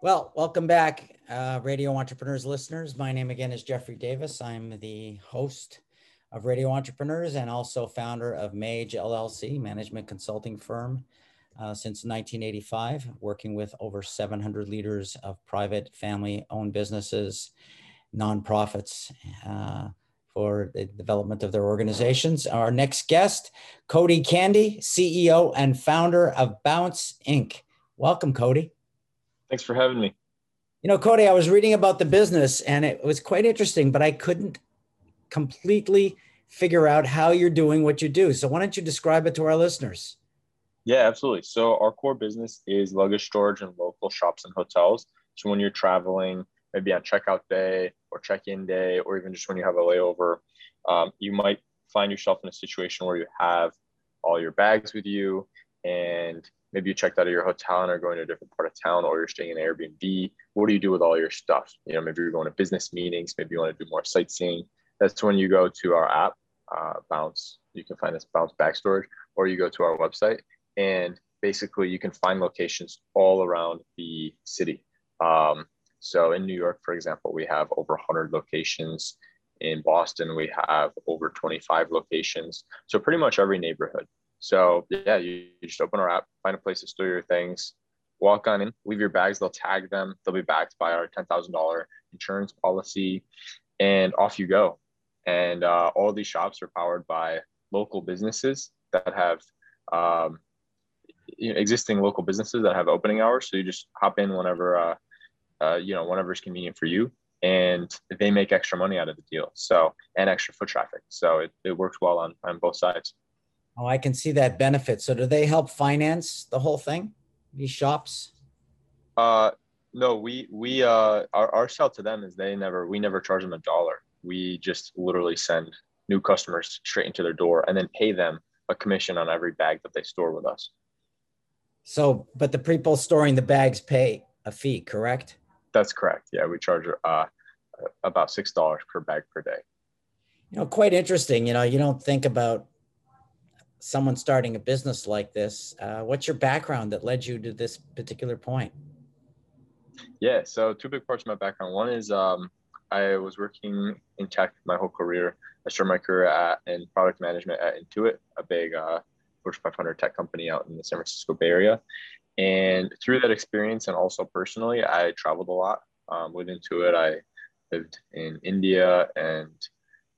Well, welcome back, uh, Radio Entrepreneurs listeners. My name again is Jeffrey Davis. I'm the host of Radio Entrepreneurs and also founder of Mage LLC, management consulting firm, uh, since 1985, working with over 700 leaders of private, family owned businesses, nonprofits. Uh, for the development of their organizations. Our next guest, Cody Candee, CEO and founder of Bounce Inc. Welcome, Cody. Thanks for having me. You know, Cody, I was reading about the business and it was quite interesting, but I couldn't completely figure out how you're doing what you do. So why don't you describe it to our listeners? Yeah, absolutely. So our core business is luggage storage in local shops and hotels. So when you're traveling, maybe on checkout day or check-in day, or even just when you have a layover, um, you might find yourself in a situation where you have all your bags with you and maybe you checked out of your hotel and are going to a different part of town or you're staying in Airbnb. What do you do with all your stuff? You know, maybe you're going to business meetings, maybe you want to do more sightseeing. That's when you go to our app, uh, Bounce. You can find this Bounce Bag Storage, or you go to our website and basically you can find locations all around the city. Um, so in New York, for example, we have over 100 locations. In Boston, we have over 25 locations. So pretty much every neighborhood. So yeah, you, you just open our app, find a place to store your things, walk on in, leave your bags. They'll tag them. They'll be backed by our ten thousand dollar insurance policy, and off you go. And uh, all these shops are powered by local businesses that have um, existing local businesses that have opening hours. So you just hop in whenever uh, uh, you know whenever is convenient for you, and they make extra money out of the deal. So and extra foot traffic. So it, it works well on on both sides. Oh, I can see that benefit. So do they help finance the whole thing? These shops? Uh no, we we uh our, our sell to them is they never we never charge them a dollar. We just literally send new customers straight into their door and then pay them a commission on every bag that they store with us. So, but the people storing the bags pay a fee, correct? That's correct. Yeah, we charge uh, about six dollars per bag per day. You know, quite interesting. You know, you don't think about someone starting a business like this. Uh, what's your background that led you to this particular point? Yeah, so two big parts of my background. One is um, I was working in tech my whole career. I started my career at, in product management at Intuit, a big uh, Fortune 500 tech company out in the San Francisco Bay Area. And through that experience, and also personally, I traveled a lot. Um, with Intuit, I lived in India and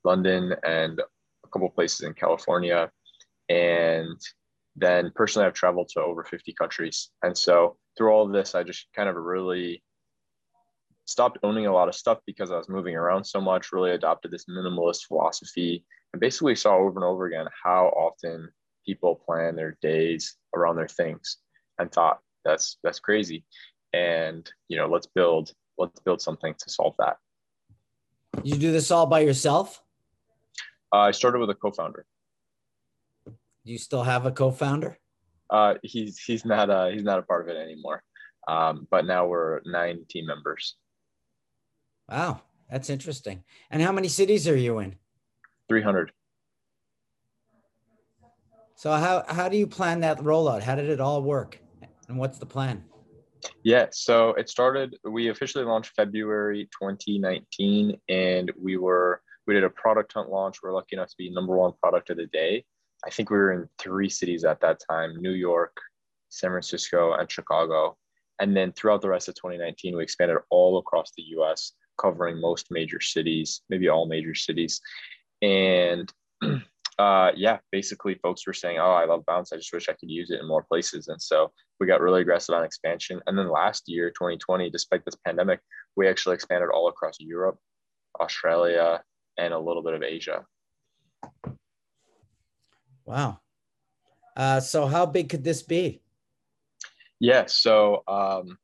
London and a couple places in California. And then personally, I've traveled to over 50 countries. And so through all of this, I just kind of really stopped owning a lot of stuff because I was moving around so much, really adopted this minimalist philosophy, and basically saw over and over again how often people plan their days around their things and thought that's that's crazy. And you know, let's build let's build something to solve that. You do this all by yourself? Uh, I started with a co-founder. Do you still have a co-founder? Uh, he's he's not a he's not a part of it anymore. Um, but now we're nine team members. Wow, that's interesting. And how many cities are you in? Three hundred. So how how do you plan that rollout? How did it all work? And what's the plan? Yeah, so it started. We officially launched February 2019, and we were we did a product hunt launch. We we're lucky enough to be number one product of the day I think we were in three cities at that time New York, San Francisco, and Chicago. And then throughout the rest of 2019, we expanded all across the US, covering most major cities, maybe all major cities. And uh, yeah, basically, folks were saying, Oh, I love Bounce. I just wish I could use it in more places. And so we got really aggressive on expansion. And then last year, 2020, despite this pandemic, we actually expanded all across Europe, Australia, and a little bit of Asia. Wow. Uh, so how big could this be? Yeah, so um,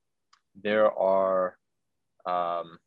there are um,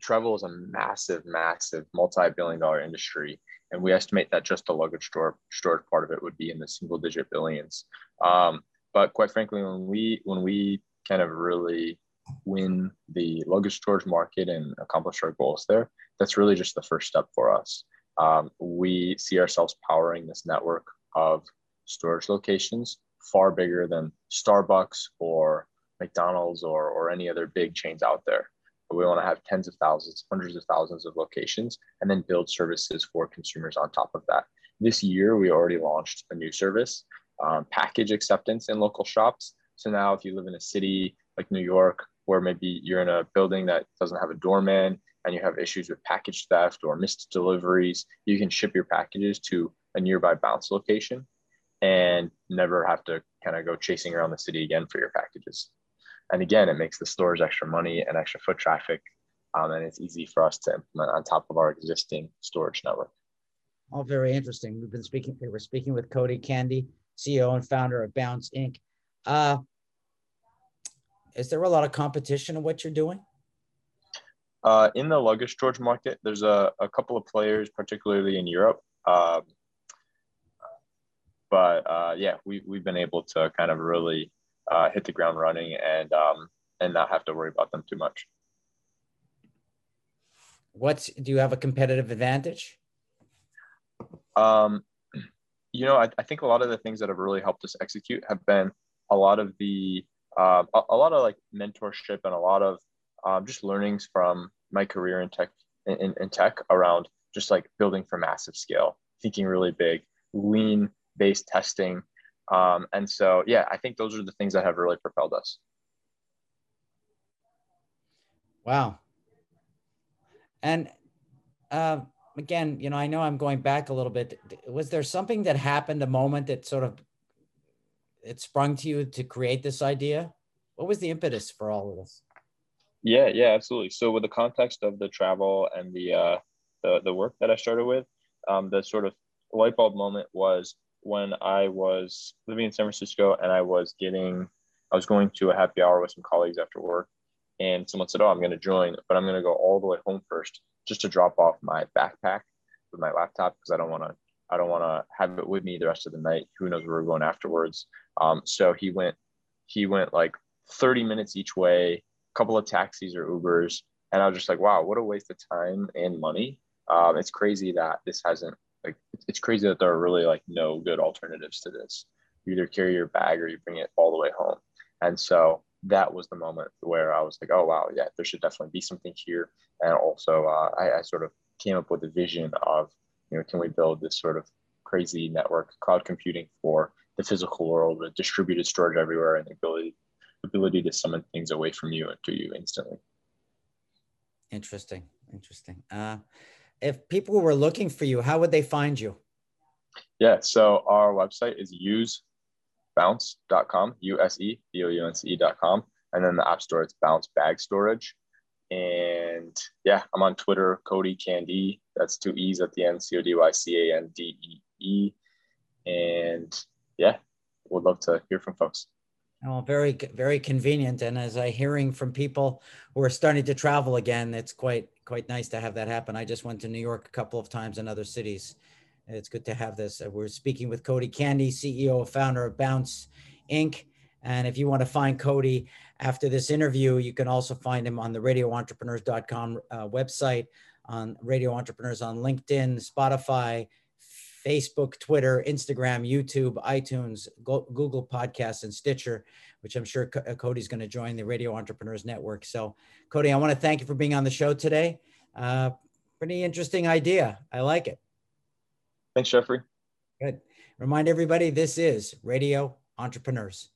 travel is a massive, massive multi-billion dollar industry, and we estimate that just the luggage store storage part of it would be in the single-digit billions. Um, but quite frankly, when we when we kind of really win the luggage storage market and accomplish our goals there, that's really just the first step for us um, we see ourselves powering this network of storage locations far bigger than Starbucks or McDonald's or, or any other big chains out there. But we want to have tens of thousands, hundreds of thousands of locations, and then build services for consumers on top of that. This year, we already launched a new service, um, package acceptance in local shops. So now, if you live in a city like New York, where maybe you're in a building that doesn't have a doorman and you have issues with package theft or missed deliveries, you can ship your packages to a nearby bounce location and never have to kind of go chasing around the city again for your packages. And again, it makes the stores extra money and extra foot traffic. Um, and it's easy for us to implement on top of our existing storage network. All very interesting. We've been speaking, we were speaking with Cody Candee, CEO and founder of Bounce Inc. Uh, is there a lot of competition in what you're doing? Uh, in the luggage storage market, there's a, a couple of players, particularly in Europe. Um, but uh, yeah, we, we've been able to kind of really uh, hit the ground running and um, and not have to worry about them too much. What's do you have a competitive advantage? Um, you know, I, I think a lot of the things that have really helped us execute have been a lot of the uh, a, a, lot of like mentorship and a lot of um, just learnings from my career in tech in, in tech around just like building for massive scale, thinking really big, lean based testing. Um, and so, yeah, I think those are the things that have really propelled us. Wow. And uh, again, you know, I know I'm going back a little bit. Was there something that happened, a moment that sort of it sprung to you to create this idea? What was the impetus for all of this? Yeah, yeah, absolutely. So, with the context of the travel and the uh, the the work that I started with, um, the sort of light bulb moment was when I was living in San Francisco and I was getting, I was going to a happy hour with some colleagues after work, and someone said, "Oh, I'm going to join, but I'm going to go all the way home first, just to drop off my backpack with my laptop because I don't want to, I don't want to have it with me the rest of the night. Who knows where we're going afterwards?" Um, so he went, he went like 30 minutes each way, couple of taxis or Ubers, and I was just like, "Wow, what a waste of time and money." Um, it's crazy that this hasn't like it's crazy that there are really like no good alternatives to this. You either carry your bag or you bring it all the way home. And so that was the moment where I was like, oh wow, yeah, there should definitely be something here. And also, uh, I, I sort of came up with a vision of, you know, can we build this sort of crazy network, cloud computing for the physical world with distributed storage everywhere and the ability ability to summon things away from you and to you instantly. Interesting. Interesting. Uh, if people were looking for you, how would they find you? Yeah, so our website is usebounce.com, U S E B O U N C E.com. And then the App Store, it's Bounce Bag Storage. And yeah, I'm on Twitter, Cody Candee. That's two E's at the end, C O D Y C A N D E E. And yeah, would love to hear from folks. Oh, very, very convenient. And as I hearing from people who are starting to travel again, it's quite, quite nice to have that happen. I just went to New York a couple of times in other cities. It's good to have this. Uh, we're speaking with Cody Candee, CEO, founder of Bounce Inc. And if you want to find Cody after this interview, you can also find him on the radioentrepreneurs.com uh, website, on Radio Entrepreneurs on LinkedIn, Spotify, Facebook, Twitter, Instagram, YouTube, iTunes, Google Podcasts, and Stitcher, which I'm sure uh, Cody's going to join the Radio Entrepreneurs Network. So, Cody, I want to thank you for being on the show today. Uh, pretty interesting idea. I like it. Thanks, Jeffrey. Good. Remind everybody this is Radio Entrepreneurs.